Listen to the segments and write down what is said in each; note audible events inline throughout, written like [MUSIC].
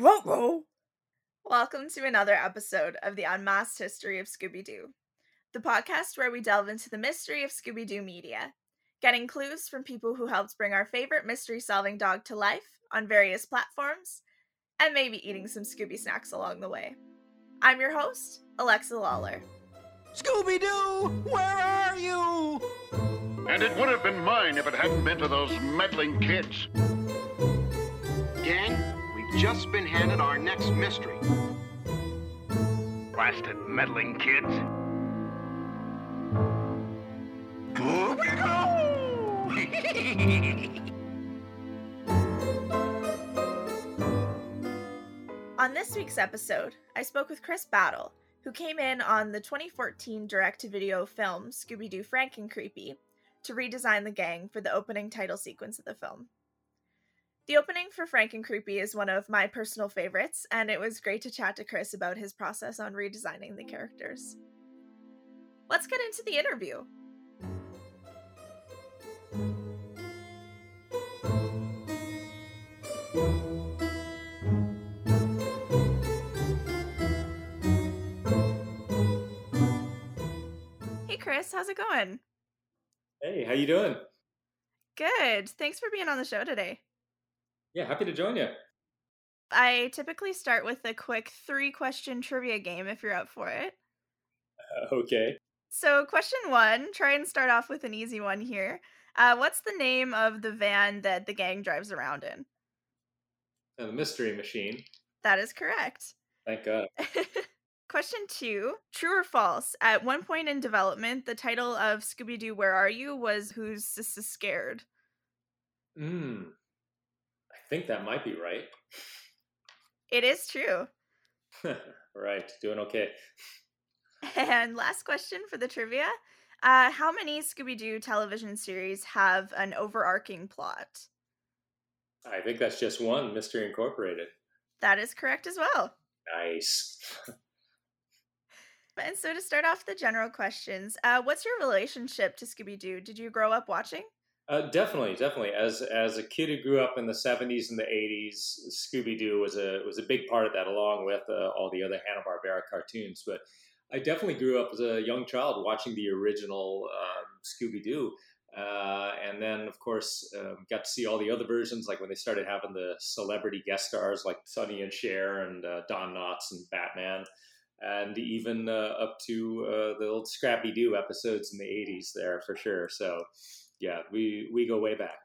Ruh-roh. Welcome to another episode of the Unmasked History of Scooby Doo, the podcast where we delve into the mystery of Scooby Doo media, getting clues from people who helped bring our favorite mystery solving dog to life on various platforms, and maybe eating some Scooby snacks along the way. I'm your host, Alexa Lawler. Scooby Doo, where are you? And it would have been mine if it hadn't been to those meddling kids. Gang, we've just been handed our next mystery. Blasted meddling kids. On this week's episode, I spoke with Chris Battle, who came in on the 2014 direct to video film Scooby Doo Franken-Creepy to redesign the gang for the opening title sequence of the film. The opening for Franken-Creepy is one of my personal favorites, and it was great to chat to Chris about his process on redesigning the characters. Let's get into the interview. Hey Chris, how's it going? Hey, how you doing? Good. Thanks for being on the show today. Yeah, happy to join you. I typically start with a quick three question trivia game if you're up for it. Uh, [LAUGHS] okay. So, question one try and start off with an easy one here. Uh, what's the name of the van that the gang drives around in? Uh, the mystery machine. That is correct. Thank God. [LAUGHS] Question two True or false? At one point in development, the title of Scooby Doo Where Are You was Who's Scared? Hmm. I think that might be right. It is true. [LAUGHS] right. Doing okay. And last question for the trivia uh, How many Scooby Doo television series have an overarching plot? I think that's just one, Mystery Incorporated. That is correct as well. Nice. [LAUGHS] And so, to start off the general questions, uh, what's your relationship to Scooby Doo? Did you grow up watching? Uh, definitely, definitely. As as a kid who grew up in the '70s and the '80s, Scooby Doo was a was a big part of that, along with uh, all the other Hanna Barbera cartoons. But I definitely grew up as a young child watching the original um, Scooby Doo, uh, and then of course um, got to see all the other versions, like when they started having the celebrity guest stars like Sonny and Cher and uh, Don Knotts and Batman and even uh, up to uh, the old Scrappy Doo episodes in the '80s there for sure. So, yeah, we we go way back.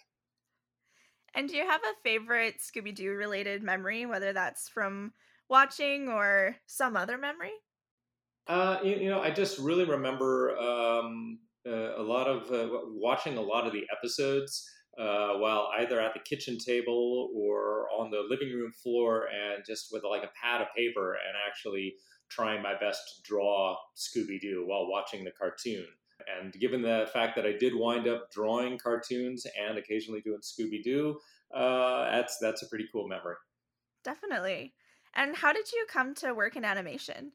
And do you have a favorite Scooby Doo related memory, whether that's from watching or some other memory? Uh, you, you know, I just really remember um, uh, a lot of uh, watching a lot of the episodes. Uh, while either at the kitchen table or on the living room floor, and just with like a pad of paper, and actually trying my best to draw Scooby Doo while watching the cartoon. And given the fact that I did wind up drawing cartoons and occasionally doing Scooby Doo, uh, that's that's a pretty cool memory. Definitely. And how did you come to work in animation?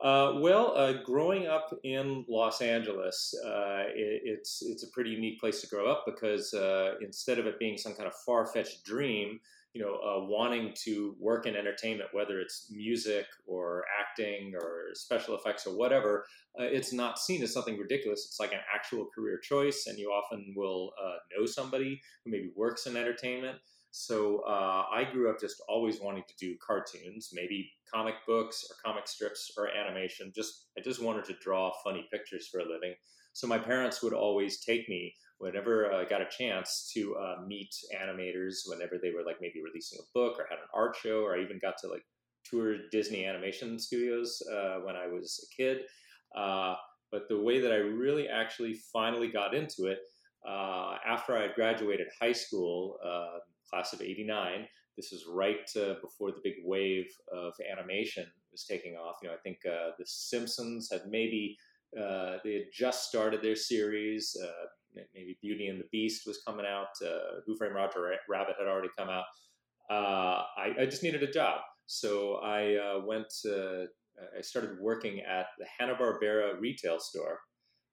Uh, well, uh, growing up in Los Angeles, uh, it, it's it's a pretty unique place to grow up because uh, instead of it being some kind of far fetched dream, you know, uh, wanting to work in entertainment, whether it's music or acting or special effects or whatever, uh, it's not seen as something ridiculous. It's like an actual career choice, and you often will know somebody who maybe works in entertainment. So uh, I grew up just always wanting to do cartoons, maybe comic books or comic strips or animation. Just I just wanted to draw funny pictures for a living. So my parents would always take me whenever I got a chance to uh, meet animators. Whenever they were like maybe releasing a book or had an art show, or I even got to like tour Disney animation studios uh, when I was a kid. Uh, but the way that I really actually finally got into it uh, after I graduated high school uh, class of 89 this was right uh, before the big wave of animation was taking off you know i think uh, the simpsons had maybe uh, they had just started their series uh, maybe beauty and the beast was coming out uh, who framed roger rabbit had already come out uh, I, I, just needed a job so i went i started working at the hanna-barbera retail store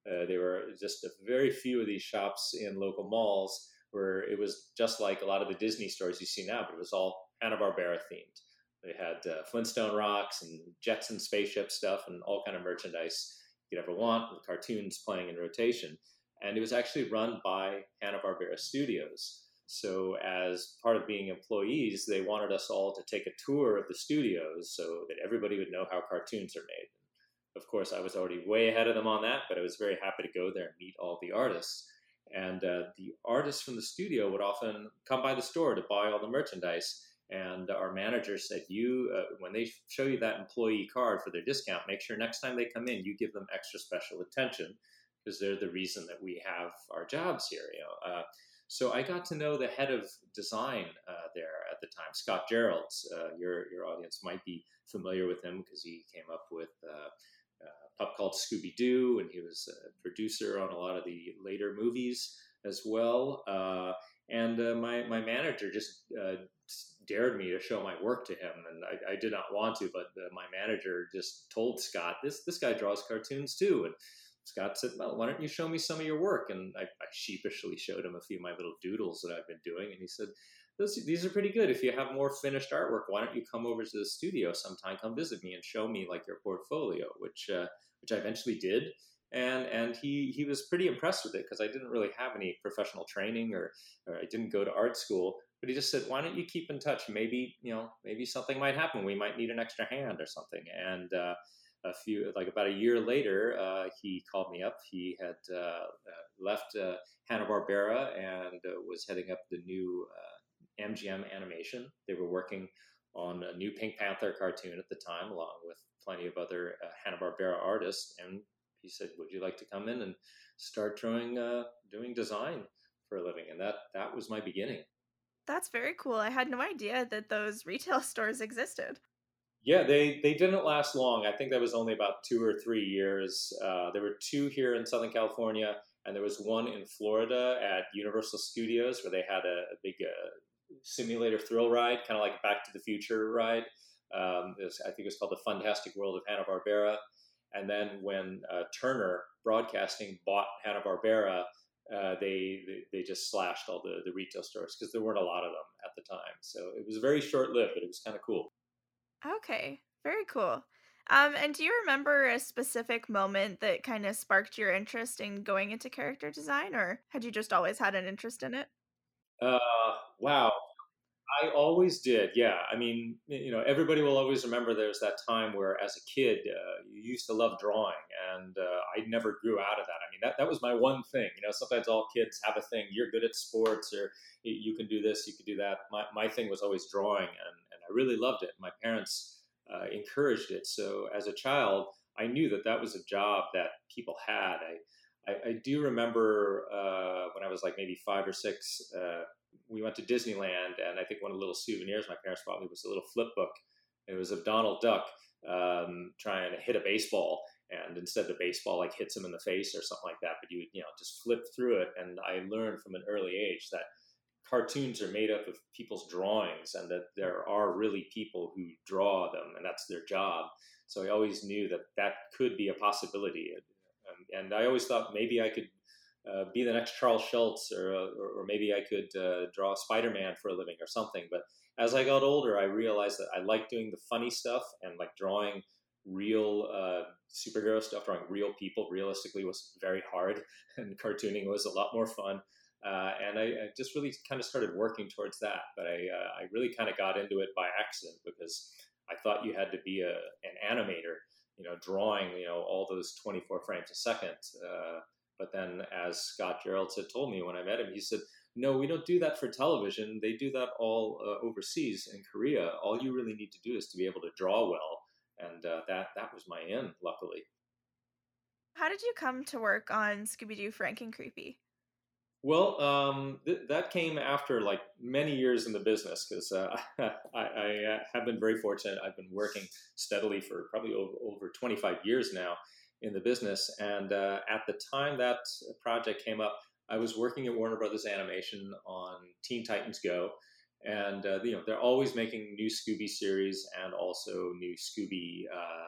there were just a very few of these shops in local malls where it was just like a lot of the Disney stores you see now, but it was all Hanna Barbera themed. They had uh, Flintstone rocks and Jetson spaceship stuff and all kind of merchandise you could ever want with cartoons playing in rotation. And it was actually run by Hanna Barbera Studios. So, as part of being employees, they wanted us all to take a tour of the studios so that everybody would know how cartoons are made. Of course, I was already way ahead of them on that, but I was very happy to go there and meet all the artists. And uh, the artists from the studio would often come by the store to buy all the merchandise. And our manager said, "You, uh, when they show you that employee card for their discount, make sure next time they come in, you give them extra special attention because they're the reason that we have our jobs here." You know, uh, so I got to know the head of design uh, there at the time, Scott Jeralds. Uh, your your audience might be familiar with him because he came up with uh, a pup called Scooby Doo, and he was a producer on a lot of the later movies as well. Uh, and uh, my my manager just uh, dared me to show my work to him, and I, I did not want to, but my manager just told Scott, "This this guy draws cartoons too," and Scott said, Well, why don't you show me some of your work? And I, I sheepishly showed him a few of my little doodles that I've been doing. And he said, these are pretty good. If you have more finished artwork, why don't you come over to the studio sometime? Come visit me and show me like your portfolio, which uh, which I eventually did. And and he he was pretty impressed with it because I didn't really have any professional training or, or I didn't go to art school. But he just said, why don't you keep in touch? Maybe you know maybe something might happen. We might need an extra hand or something. And uh, a few like about a year later, uh, he called me up. He had uh, uh left uh, Hanna Barbera and uh, was heading up the new MGM animation. They were working on a new Pink Panther cartoon at the time, along with plenty of other Hanna Barbera artists. And he said, "Would you like to come in and start drawing, doing design for a living?" And that that was my beginning. That's very cool. I had no idea that those retail [LAUGHS] stores existed. Yeah, they they didn't last long. I think that was only about two or three years. Uh, there were two here in Southern California, and there was one in Florida at Universal Studios where they had a, a big uh, simulator thrill ride, kind of like Back to the Future ride. Um, was, I think it was called the Funtastic World of Hanna Barbera. And then when uh, Turner Broadcasting bought Hanna Barbera, uh, they, they, they just slashed all the the retail stores because there weren't a lot of them at the time. So it was very short lived, but it was kind of cool. Okay, very cool. Um, and do you remember a specific moment that kind of sparked your interest in going into character design, or had you just always had an interest in it? Uh, wow. I always did. Yeah. I mean, you know, everybody will always remember there's that time where, as a kid, uh, you used to love drawing, and uh, I never grew out of that. I mean, that, that was my one thing. You know, sometimes all kids have a thing. You're good at sports, or you can do this, you can do that. My, my thing was always drawing, and, and I really loved it. My parents uh, encouraged it. So as a child, I knew that that was a job that people had. I, I, I do remember uh, when I was like maybe five or six, uh, we went to Disneyland, and I think one of the little souvenirs my parents bought me was a little flip book. It was of Donald Duck um, trying to hit a baseball, and instead the baseball like hits him in the face or something like that, but you you know just flip through it. And I learned from an early age that cartoons are made up of people's drawings, and that there are really people who draw them, and that's their job. So I always knew that that could be a possibility, and, and I always thought maybe I could uh, be the next Charles Schulz or, or, or maybe I could uh, draw Spider Man for a living or something. But as I got older, I realized that I like doing the funny stuff and like drawing real uh, superhero stuff, drawing real people realistically was very hard, [LAUGHS] and cartooning was a lot more fun. Uh, and I, I, just really kind of started working towards that. But I, uh, I really kind of got into it by accident because I thought you had to be a, an animator, you know, drawing, you know, all those 24 frames a second. But then, as Scott Jeralds had told me when I met him, he said, No, we don't do that for television. They do that all uh, overseas in Korea. All you really need to do is to be able to draw well. And uh, that, that was my in, luckily. How did you come to work on Scooby Doo Franken-Creepy? Well, um, th- that came after like many years in the business because uh, [LAUGHS] I, I, uh, have been very fortunate. I've been working steadily for probably over, over 25 years now in the business. And uh, at the time that project came up, I was working at Warner Brothers Animation on Teen Titans Go, and uh, you know they're always making new Scooby series and also new Scooby uh,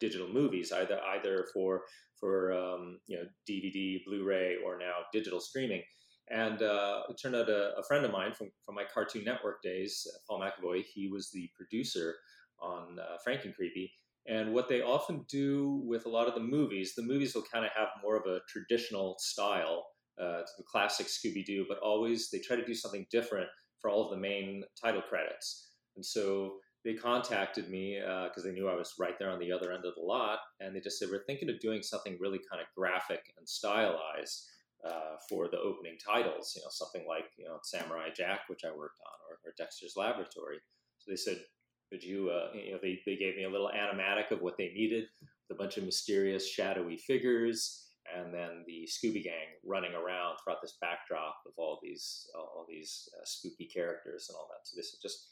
digital movies, either either for for um, you know DVD, Blu-ray, or now digital streaming. And uh, it turned out a, a, friend of mine from, from my Cartoon Network days, Paul McEvoy, he was the producer on uh, Franken-Creepy. And what they often do with a lot of the movies, the movies will kind of have more of a traditional style, uh, the classic Scooby Doo, but always they try to do something different for all of the main title credits. And so they contacted me because uh, they knew I was right there on the other end of the lot, and they just said we're thinking of doing something really kind of graphic and stylized uh, for the opening titles. You know, something like you know Samurai Jack, which I worked on, or, or Dexter's Laboratory. So they said, could you, uh, you know, they, they gave me a little animatic of what they needed, with a bunch of mysterious, shadowy figures, and then the Scooby Gang running around throughout this backdrop of all these all these uh, spooky characters and all that. So they said just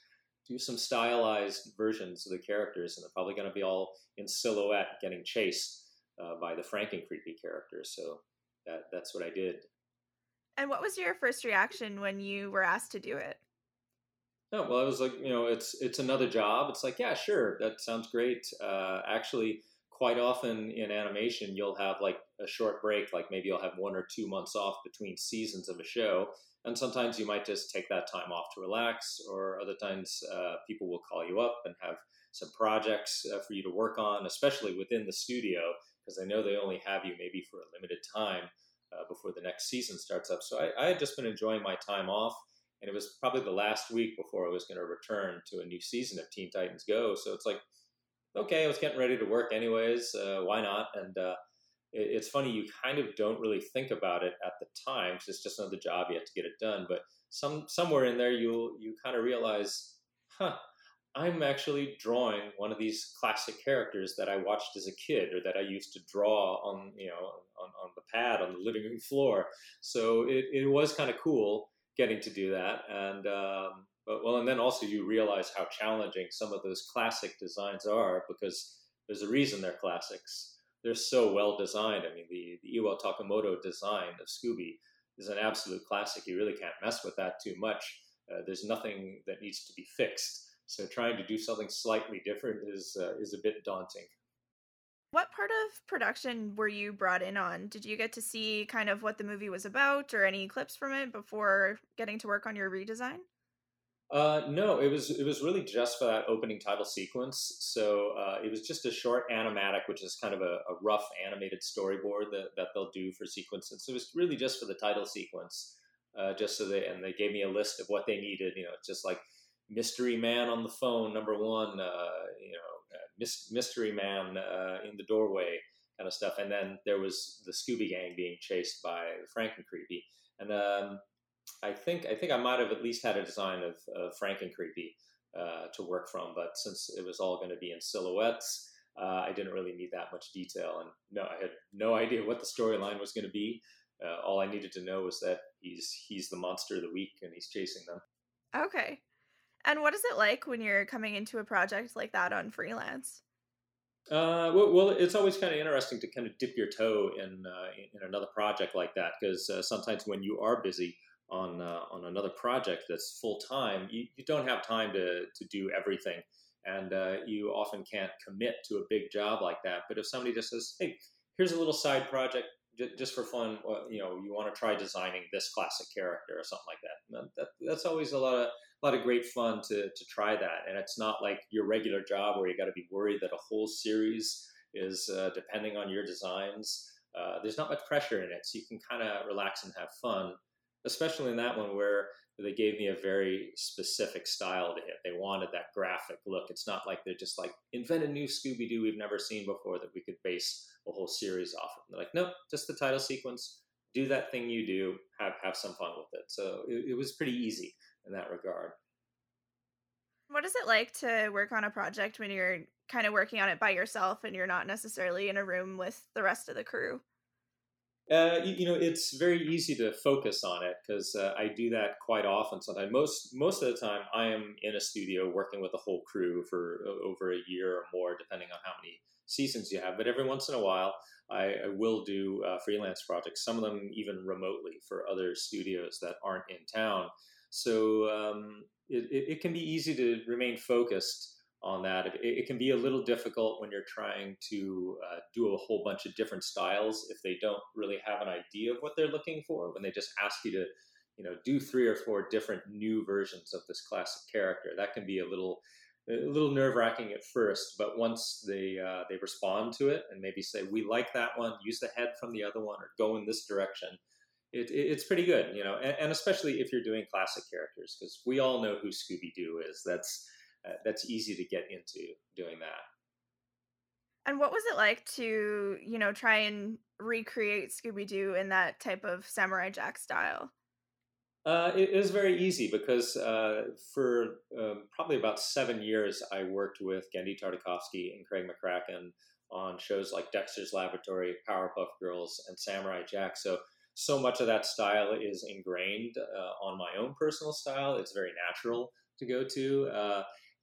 do some stylized versions of the characters, and they're probably going to be all in silhouette, getting chased uh, by the Franken creepy characters. So that that's what I did. And what was your first reaction when you were asked to do it? Oh, well, I was like, you know, it's it's another job. It's like, yeah, sure, that sounds great. Uh, actually, quite often in animation, you'll have like a short break, like maybe you'll have one or two months off between seasons of a show, and sometimes you might just take that time off to relax, or other times uh, people will call you up and have some projects uh, for you to work on, especially within the studio, because I know they only have you maybe for a limited time uh, before the next season starts up. So I, I, had just been enjoying my time off, and it was probably the last week before I was going to return to a new season of Teen Titans Go. So it's like, okay, I was getting ready to work anyways. Uh, why not? And uh, it's funny you kind of don't really think about it at the time because it's just another job you have to get it done but some somewhere in there you'll you kind of realize huh i'm actually drawing one of these classic characters that i watched as a kid or that i used to draw on you know on, on the pad on the living room floor. So it, it was kind of cool getting to do that and um, but well and then also you realize how challenging some of those classic designs are because there's a reason they're classics they're so well designed. I mean, the the Iwao Takamoto design of Scooby is an absolute classic. You really can't mess with that too much. Uh, there's nothing that needs to be fixed. So trying to do something slightly different is uh, is a bit daunting. What part of production were you brought in on? Did you get to see kind of what the movie was about or any clips from it before getting to work on your redesign? Uh, no, it was it was really just for that opening title sequence. So uh, it was just a short animatic, which is kind of a, a, rough animated storyboard that, that they'll do for sequences. So it was really just for the title sequence, uh, just so they and they gave me a list of what they needed. You know, just like mystery man on the phone, number one. Uh, you know, uh, mystery man uh, in the doorway, kind of stuff. And then there was the Scooby Gang being chased by Franken Creepy, and um, I think I think I might have at least had a design of, of and Creepy uh, to work from, but since it was all going to be in silhouettes, uh, I didn't really need that much detail, and no, I had no [LAUGHS] idea what the storyline was going to be. Uh, all I needed to know was that he's he's the monster of the week and he's chasing them. Okay, and what is it like when you're coming into a project like that on freelance? Uh, well, well, it's always kind of interesting to kind of dip your toe in uh, in another project like that because uh, sometimes when you are busy, on uh, on another project that's full time, you, you don't have time to to do everything, and uh, you often can't commit to a big job like that. But if somebody just says, "Hey, here's a little side project j- just for fun," you know, you want to try designing this classic character or something like that, that that's always a lot of a lot of great fun to to try that. And it's not like your regular job where you got to be worried that a whole series is uh, depending on your designs. Uh, there's not much pressure in it, so you can kind of relax and have fun especially in that one where they gave me a very specific style to hit. They wanted that graphic look. It's not like they're just like invent a new Scooby Doo we've never seen before that we could base a whole series off of. They're like, nope, just the title sequence. Do that thing you do. Have have some fun with it. So it, it was pretty easy in that regard. What is it like to work on a project when you're kind of working on it by yourself and you're not necessarily in a room with the rest of the crew? Uh, you, you, know, it's very easy to focus on it because uh, I do that quite often. Sometimes, most most of the time, I am in a studio working with a whole crew for over a year or more, depending on how many seasons you have. But every once in a while, I, I will do uh, freelance projects. Some of them even remotely for other studios that aren't in town. So um, it, it, it, can be easy to remain focused on that. It, it, can be a little difficult when you're trying to uh, do a whole bunch of different styles if they don't really have an idea of what they're looking for. When they just ask you to, you know, do three or four different new versions of this classic character, that can be a little a little nerve wracking at first, but once they uh, they respond to it and maybe say we like that one, use the head from the other one, or go in this direction, it, it, it's pretty good, you know. And, and, especially if you're doing classic characters, because we all know who Scooby Doo is. That's uh, that's easy to get into doing that. And what was it like to you know try and recreate Scooby Doo in that type of Samurai Jack style? Uh, was very easy because uh, for um, probably about seven years, I worked with Genndy Tartakovsky and Craig McCracken on shows like Dexter's Laboratory, Powerpuff Girls, and Samurai Jack. So, so much of that style is ingrained uh, on my own personal style. It's very natural to go to.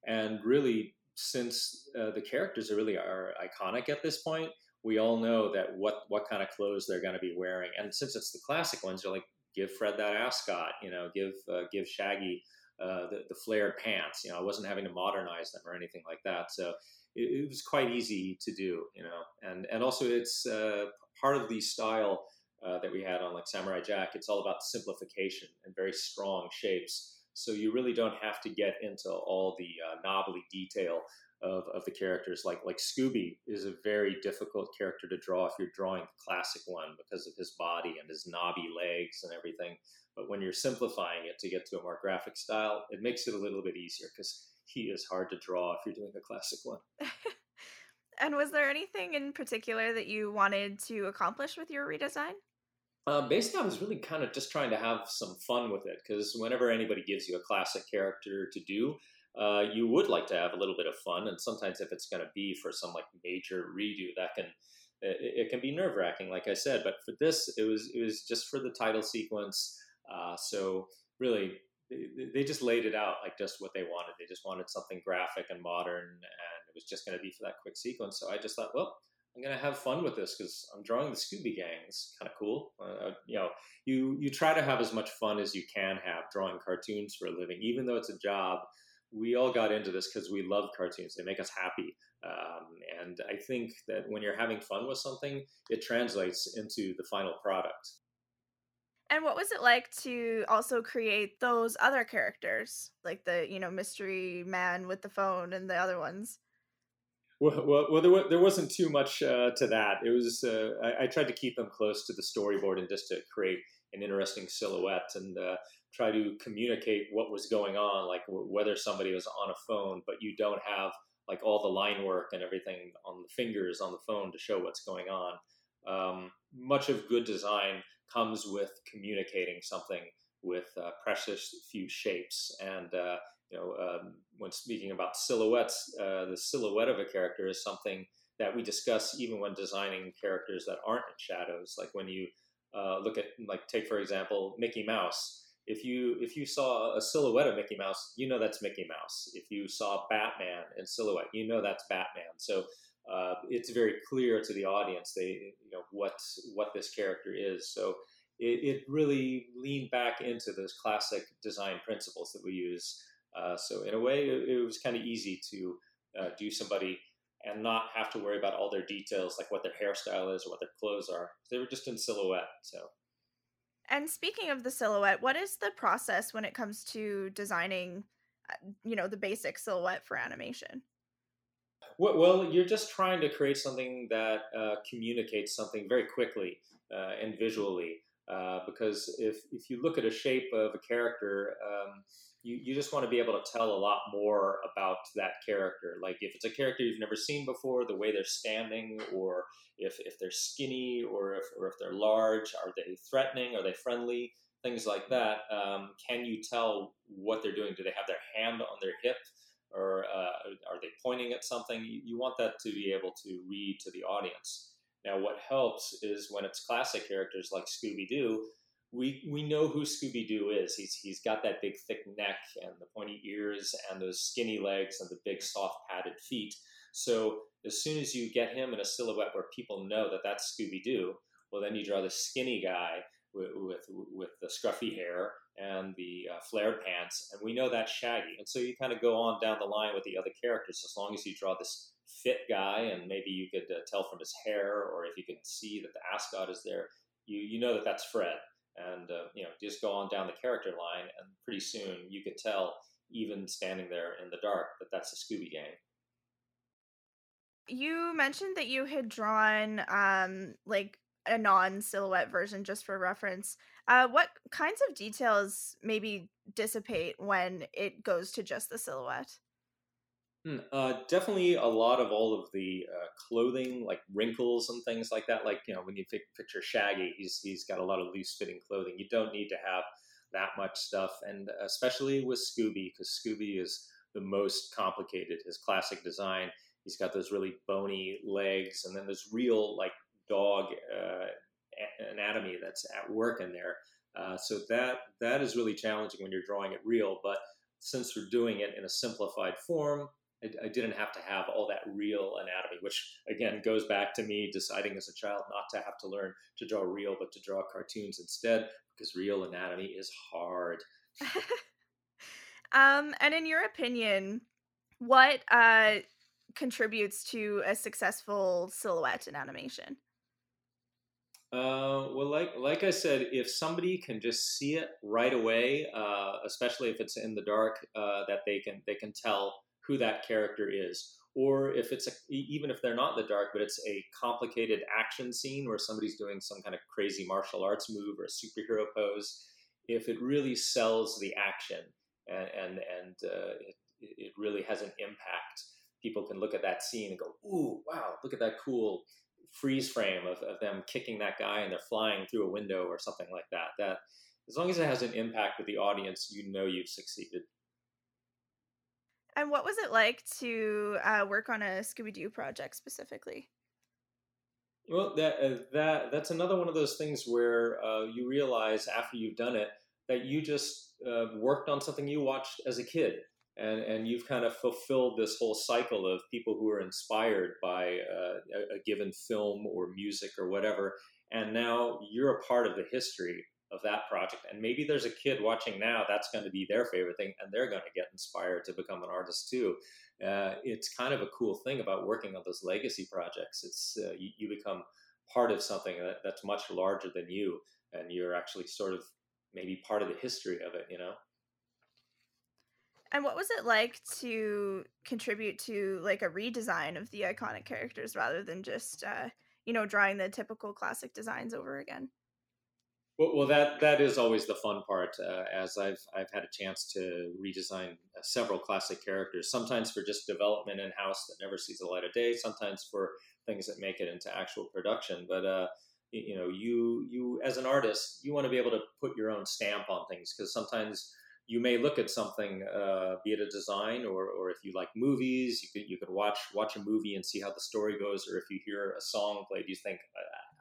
And really, since uh, the characters are really are iconic at this point, we all know that what what kind of clothes they're going to be wearing. And since it's the classic ones, you're like, give Fred that ascot, you know, give uh, give Shaggy uh, the, the flared pants. You know, I wasn't having to modernize them or anything like that. So it, it was quite easy to do, you know, and and also it's uh, part of the style uh, that we had on like Samurai Jack. It's all about simplification and very strong shapes. So you really don't have to get into all the uh, knobbly detail of, of the characters. Like like Scooby is a very difficult character to draw if you're drawing the classic one because of his body and his knobby legs and everything. But when you're simplifying it to get to a more graphic style, it makes it a little bit easier because he is hard to draw if you're doing a classic one. [LAUGHS] and was there anything in particular that you wanted to accomplish with your redesign? Uh, basically, I was really kind of just trying to have some fun with it because whenever anybody gives you a classic character to do, uh, you would like to have a little bit of fun. And sometimes if it's going to be for some like major redo, that can it, it can be nerve wracking, like I said. But for this, it was it was just for the title sequence. Uh, so really, they, they just laid it out like just what they wanted. They just wanted something graphic and modern, and it was just going to be for that quick sequence. So I just thought, well, I'm gonna have fun with this because I'm drawing the Scooby Gang. It's kind of cool. Uh, you know, you you try to have as much fun as you can have drawing cartoons for a living, even though it's a job we all got into this because we love cartoons. They make us happy. Um, and I think that when you're having fun with something, it translates into the final product. And what was it like to also create those other characters, like the you know mystery man with the phone and the other ones? Well, well, there, there wasn't too much uh, to that. It was uh, I, I, tried to keep them close to the storyboard and just to create an interesting silhouette. And uh, try to communicate what was going on, like w- whether somebody was on a phone, but you don't have like all the line work and everything on the fingers on the phone to show what's going on. Um, much of good design comes with communicating something with uh, precious few shapes. And, uh, you know, um, when speaking about silhouettes, uh, the silhouette of a character is something that we discuss even when designing characters that aren't in shadows. Like when you uh, look at, like, take for example, Mickey Mouse if you if you saw a silhouette of Mickey Mouse, you know that's Mickey Mouse. If you saw Batman in silhouette, you know that's Batman. So uh, it's very clear to the audience they you know what what this character is. So it, it really leaned back into those classic design principles that we use. Uh, so in a way, it, it was kind of easy to uh, do somebody and not have to worry about all their details, like what their hairstyle is or what their clothes are. They were just in silhouette. So and speaking of the silhouette, what is the process when it comes to designing, uh, you know, the basic silhouette for animation? Well, you're just trying to create something that uh, communicates something very quickly uh, and visually. Uh, because if, if you look at a shape of a character, um, you, you just want to be able to tell a lot more about that character. Like if it's a character you've never seen before, the way they're standing, or if, if they're skinny, or if, or if they're large, are they threatening? Are they friendly? Things like that. Um, can you tell what they're doing? Do they have their hand on their hip? Or uh, are they pointing at something? You, you want that to be able to read to the audience. Now, what helps is when it's classic characters like Scooby Doo, we we know who Scooby Doo is. He's he's got that big thick neck and the pointy ears and those skinny legs and the big soft padded feet. So as soon as you get him in a silhouette where people know that that's Scooby Doo, well then you draw the skinny guy with, with with the scruffy hair and the uh, flared pants, and we know that's Shaggy. And so you kind of go on down the line with the other characters as long as you draw this fit guy, and maybe you could uh, tell from his hair, or if you can see that the ascot is there, you you know that that's Fred. And uh, you know, just go on down the character line, and pretty soon you could tell, even standing there in the dark, that that's the Scooby Gang. You mentioned that you had drawn um like a non-silhouette version just for reference. Uh, what kinds of details maybe dissipate when it goes to just the silhouette? Hmm, uh, definitely a lot of all of the uh, clothing, like wrinkles and things like that. Like you know, when you picture Shaggy, he's he's got a lot of loose fitting clothing. You don't need to have that much stuff, and especially with Scooby, because Scooby is the most complicated. His classic design, he's got those really bony legs, and then this real like dog uh, anatomy that's at work in there. Uh, so that that is really challenging when you're drawing it real. But since we're doing it in a simplified form, I, I, didn't have to have all that real anatomy, which again goes back to me deciding as a child not to have to learn to draw real, but to draw cartoons instead, because real anatomy is hard. [LAUGHS] um, and in your opinion, what uh, contributes to a successful silhouette in animation? Uh, well, like like I said, if somebody can just see it right away, uh, especially if it's in the dark, uh, that they can they can tell who that character is, or if it's a, even if they're not the dark, but it's a complicated action scene where somebody's doing some kind of crazy martial arts move or a superhero pose, if it really sells the action and and, and uh, it, it really has an impact, people can look at that scene and go, "Ooh, wow! Look at that cool." freeze frame of, of them kicking that guy and they're flying through a window or something like that. That as long as it has an impact with the audience, you know you've succeeded. And what was it like to uh, work on a Scooby Doo project specifically? Well, that uh, that that's another one of those things where uh, you realize after you've done it that you just uh, worked on something you watched as a kid and and you've kind of fulfilled this whole cycle of people who are inspired by uh, a, a, given film or music or whatever, and now you're a part of the history of that project. And maybe there's a kid watching now that's going to be their favorite thing, and they're going to get inspired to become an artist too. Uh, it's kind of a cool thing about working on those legacy projects. It's uh, you, you become part of something that, that's much larger than you, and you're actually sort of maybe part of the history of it. You know. And what was it like to contribute to like a redesign of the iconic characters rather than just uh, you know drawing the typical classic designs over again? Well, well that that is always the fun part. Uh, as I've I've had a chance to redesign uh, several classic characters. Sometimes for just development in house that never sees the light of day. Sometimes for things that make it into actual production. But uh, you know, you you as an artist, you want to be able to put your own stamp on things because sometimes you may look at something, uh, be it a design or, or if you like movies, you could you could watch watch a movie and see how the story goes, or if you hear a song played, you think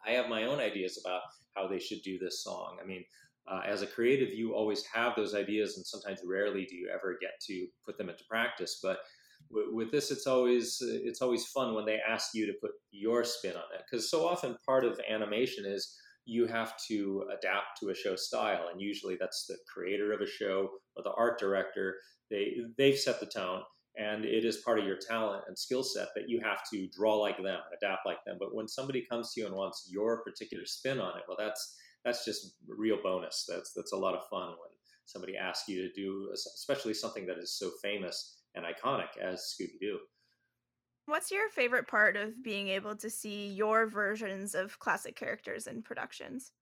I have my own ideas about how they should do this song. I mean, uh, as a creative, you always have those ideas, and sometimes rarely do you ever get to put them into practice. But with, with this, it's always it's always fun when they ask you to put your spin on it, because so often part of animation is you have to adapt to a show style and usually that's the creator of a show or the art director they they've set the tone and it is part of your talent and skill set that you have to draw like them adapt like them. But when somebody comes to you and wants your particular spin on it well that's that's just real bonus. That's that's a lot of fun when somebody asks you to do especially something that is so famous and iconic as scooby-doo. What's your favorite part of being able to see your versions of classic characters in productions?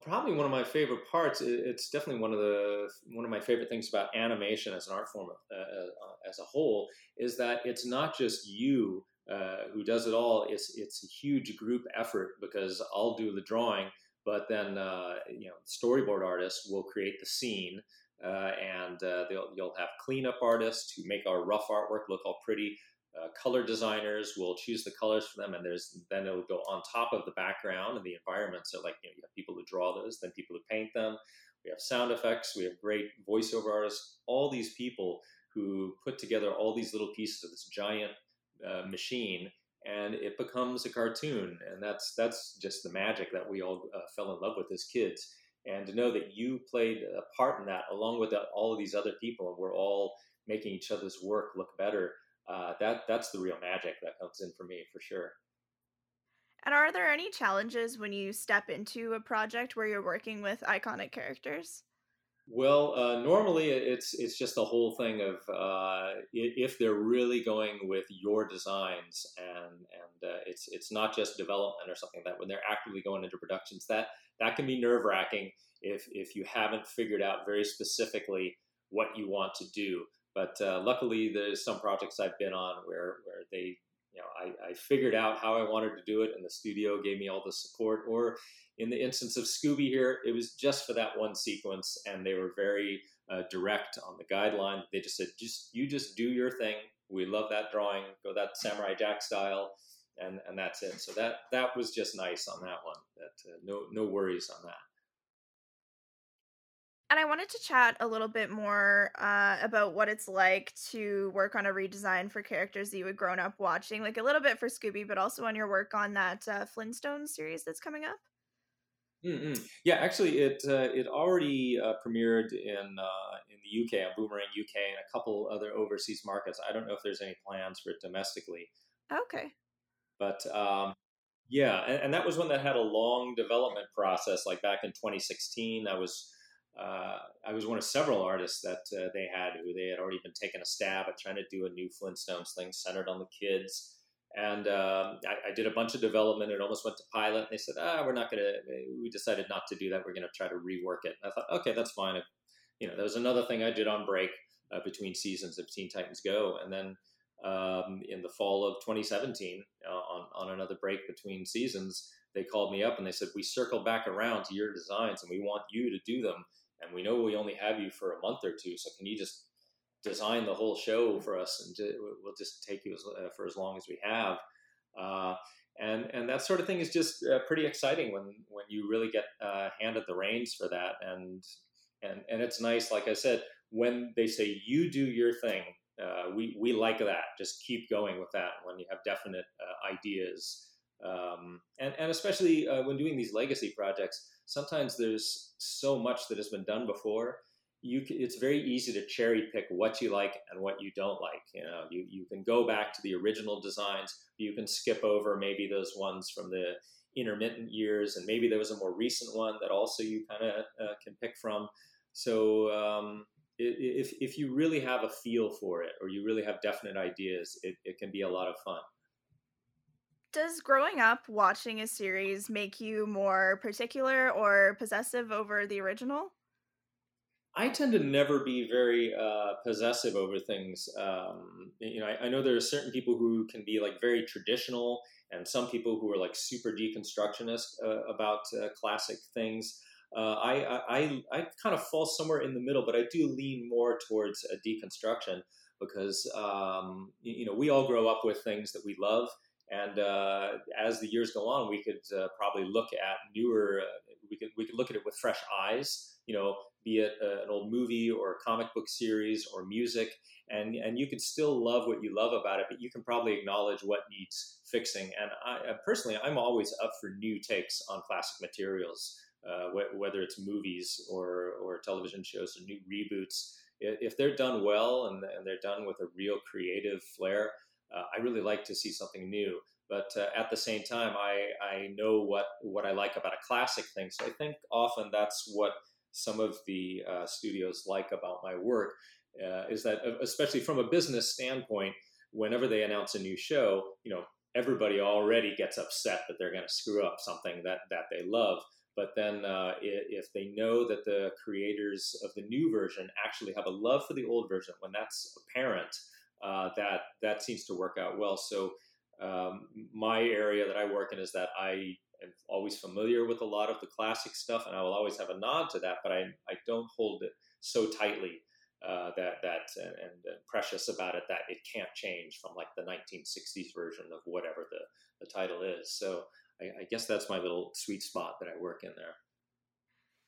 Probably one of my favorite parts. It's definitely one of the one of my favorite things about animation as an art form uh, uh, as a whole is that it's not just you uh, who does it all. It's it's a huge group effort because I'll do the drawing, but then uh, you know storyboard artists will create the scene. Uh, and uh, you'll have cleanup artists who make our rough artwork look all pretty uh, color designers will choose the colors for them, and there's then it'll go on top of the background and the environment. So like you know, you have people who draw those, then people who paint them. We have sound effects. We have great voiceover artists. All these people who put together all these little pieces of this giant uh, machine, and it becomes a cartoon. And that's that's just the magic that we all uh, fell in love with as kids. and to know that you played a part in that along with all of these other people, and we're all making each other's work look better. Uh, that that's the real magic that comes in for me for sure. And are there any challenges when you step into a project where you're working with iconic characters? Well, uh, normally it's it's just the whole thing of uh, if they're really going with your designs and and uh, it's it's not just development or something like that when they're actively going into productions that that can be nerve wracking if if you haven't figured out very specifically what you want to do. But uh, luckily, there's some projects I've been on where where they you know I, I figured out how I wanted to do it, and the studio gave me all the support. Or in the instance of Scooby here, it was just for that one sequence, and they were very uh, direct on the guideline. They just said, "Just you just do your thing. We love that drawing. Go that Samurai Jack style." And, and that's it. So that that was just nice on that one. That uh, no no worries on that. And I wanted to chat a little bit more uh, about what it's like to work on a redesign for characters that you had grown up watching, like a little bit for Scooby, but also on your work on that uh, Flintstones series that's coming up. Mm-hmm. Yeah, actually, it uh, it already uh, premiered in uh, in the UK on Boomerang UK and a couple other overseas markets. I don't know if there's any plans for it domestically. Okay. But um, yeah, and, and, that was one that had a long development process. Like back in 2016, I was uh, I was one of several artists that uh, they had who they had already been taking a stab at trying to do a new Flintstones thing centered on the kids. And um, I, I, did a bunch of development. It almost went to pilot. And they said, "Ah, we're not going to." We decided not to do that. We're going to try to rework it. And I thought, okay, that's fine. you know, there was another thing I did on break uh, between seasons of Teen Titans Go, and then um, in the fall of 2017, uh, on on another break between seasons, they called me up and they said, "We circled back around to your designs, and we want you to do them." And we know we only have you for a month or two. So can you just design the whole show for us, and we'll just take you as, uh, for as long as we have. Uh, and and that sort of thing is just uh, pretty exciting when when you really get uh, handed the reins for that, and and and it's nice. Like I said, when they say you do your thing, uh, we we like that. Just keep going with that. When you have definite uh, ideas. Um, and, and especially when doing these legacy projects, sometimes there's so much that has been done before. You can, it's very easy to cherry pick what you like and what you don't like. You know, you, you can go back to the original designs. You can skip over maybe those ones from the intermittent years, and maybe there was a more recent one that also you kind of uh, can pick from. So um, if if you really have a feel for it, or you really have definite ideas, it, it can be a lot of fun does growing up watching a series make you more particular or possessive over the original? I tend to never be very uh, possessive over things. Um, you know, I, I, know there are certain people who can be like very traditional, and some people who are like super deconstructionist uh, about uh, classic things. Uh, I, I, I kind of fall somewhere in the middle, but I do lean more towards a deconstruction because um, you know we all grow up with things that we love, and uh, as the years go on, we could uh, probably look at newer. Uh, we could we could look at it with fresh eyes. You know, be it uh, an old movie or a comic book series or music, and and you could still love what you love about it, but you can probably acknowledge what needs fixing. And I personally, I'm always up for new takes on classic materials, uh, wh- whether it's movies or or television shows or new reboots. If they're done well and, and they're done with a real creative flair, uh, I really like to see something new. But uh, at the same time, I, I know what, what I like about a classic thing. So I think often that's what some of the uh, studios like about my work uh, is that, uh, especially from a business standpoint, whenever they announce a new show, you know, everybody already gets upset that they're going to screw up something that, that they love. But then, uh, if they know that the creators of the new version actually have a love for the old version, when that's apparent, uh, that that seems to work out well. So um, my area that I work in is that I am always familiar with a lot of the classic stuff, and I will always have a nod to that, but I I don't hold it so tightly uh, that that and, and, precious about it that it can't change from like the 1960s version of whatever the the title is. So I, I guess that's my little sweet spot that I work in there.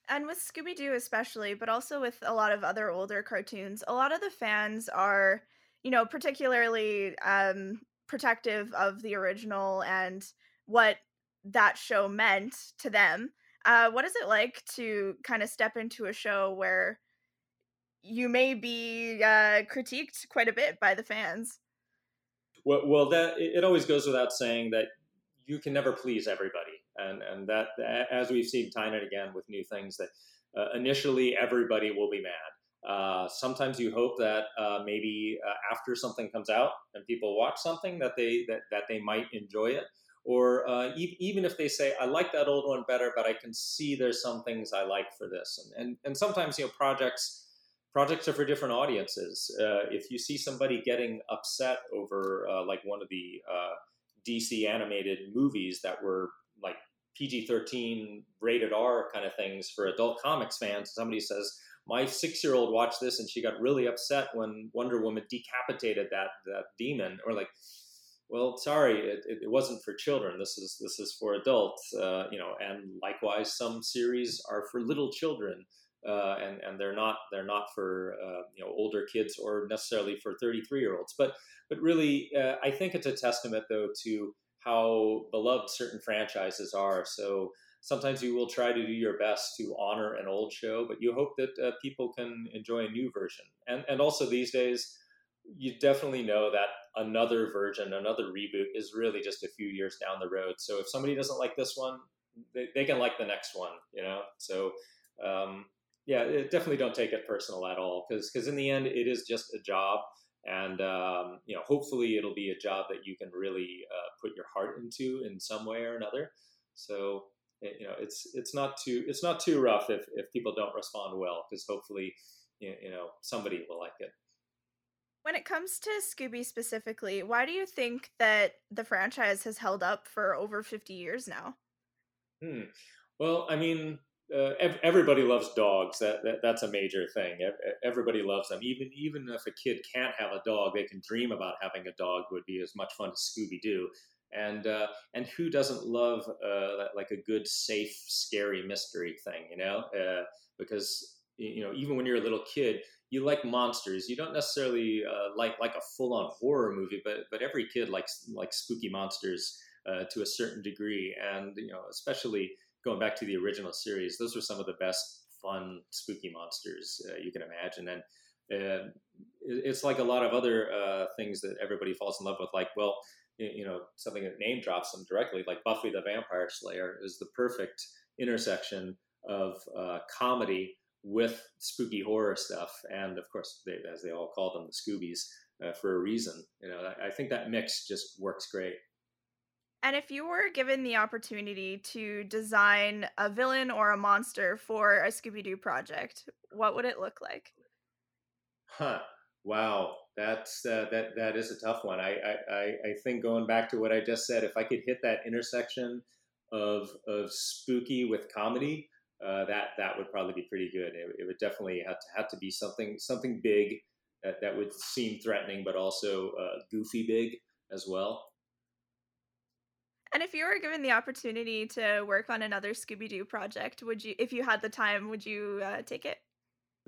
And with Scooby Doo, especially, but also with a lot of other older cartoons, a lot of the fans are you know, particularly um, protective of the original and what that show meant to them. Uh, what is it like to kind of step into a show where you may be uh, critiqued quite a bit by the fans? Well, well, that it always goes without saying that you can never please everybody, and and that as we've seen time and again with new things, that uh, initially everybody will be mad. Uh, sometimes you hope that uh, maybe uh, after something comes out and people watch something that they that, that they might enjoy it. Or uh, e- even if they say i like that old one better but i can see there's some things i like for this. And and, and sometimes you know projects projects are for different audiences. Uh, if you see somebody getting upset over like one of the dc animated movies that were like pg-13 rated r kind of things for adult comics fans somebody says my six-year-old watched this and she got really upset when wonder woman decapitated that that demon or like well, sorry, it, it, it, wasn't for children. This is this is for adults, uh, you know. And likewise, some series are for little children, uh, and and they're not they're not for uh, you know older kids or necessarily for 33 year olds. But but really, uh, I think it's a testament though to how beloved certain franchises are. So sometimes you will try to do your best to honor an old show, but you hope that uh, people can enjoy a new version. And and also these days you definitely know that another version, another reboot is really just a few years down the road. So if somebody doesn't like this one, they, they can like the next one, you know? So, um, yeah, it, definitely don't take it personal at all because because in the end, it is just a job. And, um, you know, hopefully it'll be a job that you can really uh, put your heart into in some way or another. So, you know, it's, it's not too, it's not too rough if, if people don't respond well, because hopefully, you know, somebody will like it. When it comes to Scooby specifically, why do you think that the franchise has held up for over 50 years now? Hmm. Well, I mean, uh, ev- everybody loves dogs. That, that, that's a major thing. Everybody loves them. Even even if a kid can't have a dog, they can dream about having a dog. Would be as much fun as Scooby Doo. And uh, and who doesn't love uh, like a good, safe, scary mystery thing? You know, uh, because you know even when you're a little kid, you like monsters. You don't necessarily uh, like like a full on horror movie, but but every kid likes likes spooky monsters uh, to a certain degree, and you know especially going back to the original series, those were some of the best fun spooky monsters uh, you can imagine, and. It's like a lot of other things that everybody falls in love with. Like, well, you know, something that name drops them directly, like Buffy the Vampire Slayer, is the perfect intersection of uh, comedy with spooky horror stuff, and of course, they, as they all call them, the Scoobies, uh, for a reason. You know, I, I think that mix just works great. And if you were given the opportunity to design a villain or a monster for a Scooby Doo project, what would it look like? Huh. Wow. That's uh, that that is a tough one. I, I I think going back to what I just said, if I could hit that intersection of of spooky with comedy, uh, that that would probably be pretty good. It, it, would definitely have to have to be something something big that, that would seem threatening, but also uh, goofy big as well. And if you were given the opportunity to work on another Scooby Doo project, would you, if you had the time, would you uh, take it?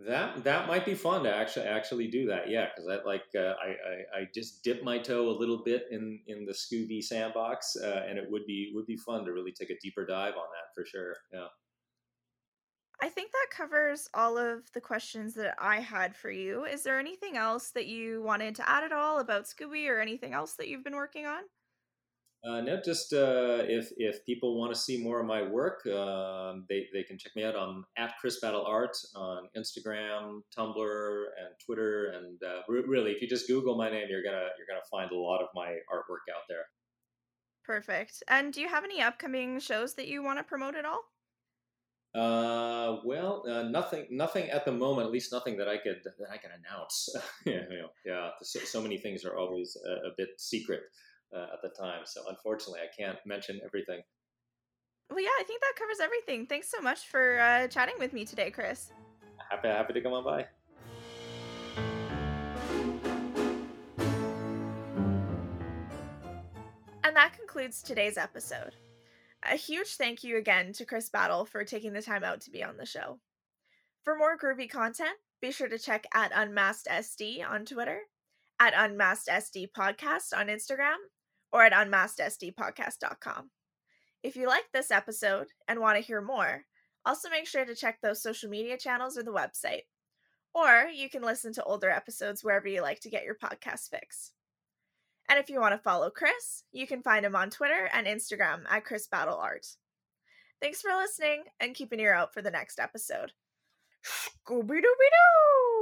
That that might be fun to actually actually do that. Yeah, because I like uh, I, I, I just dip my toe a little bit in in the Scooby sandbox, uh, and it would be would be fun to really take a deeper dive on that for sure. Yeah. I think that covers all of the questions that I had for you. Is there anything else that you wanted to add at all about Scooby or anything else that you've been working on? Uh, no, just uh, if if people want to see more of my work, uh, they, they can check me out on at Chris Battle Art on Instagram, Tumblr, and Twitter. And uh, re- really, if you just Google my name, you're gonna you're gonna find a lot of my artwork out there. Perfect. And do you have any upcoming shows that you want to promote at all? Uh, well, uh, nothing, nothing at the moment. At least nothing that I could that I can announce. [LAUGHS] yeah, you know, yeah. So, so, many things are always a, a bit secret uh, at the time. So unfortunately, I can't mention everything. Well, yeah, I think that covers everything. Thanks so much for uh, chatting with me today, Chris. Happy, happy to come on by. And that concludes today's episode. A huge thank you again to Chris Battle for taking the time out to be on the show. For more groovy content, be sure to check at Unmasked SD on Twitter, at Unmasked SD Podcast on Instagram, or at unmaskedsdpodcast.com. If you like this episode and want to hear more, also make sure to check those social media channels or the website. Or you can listen to older episodes wherever you like to get your podcast fix. And if you want to follow Chris, you can find him on Twitter and Instagram at Chris Battle Art. Thanks for listening and keep an ear out for the next episode. Scooby Dooby Doo!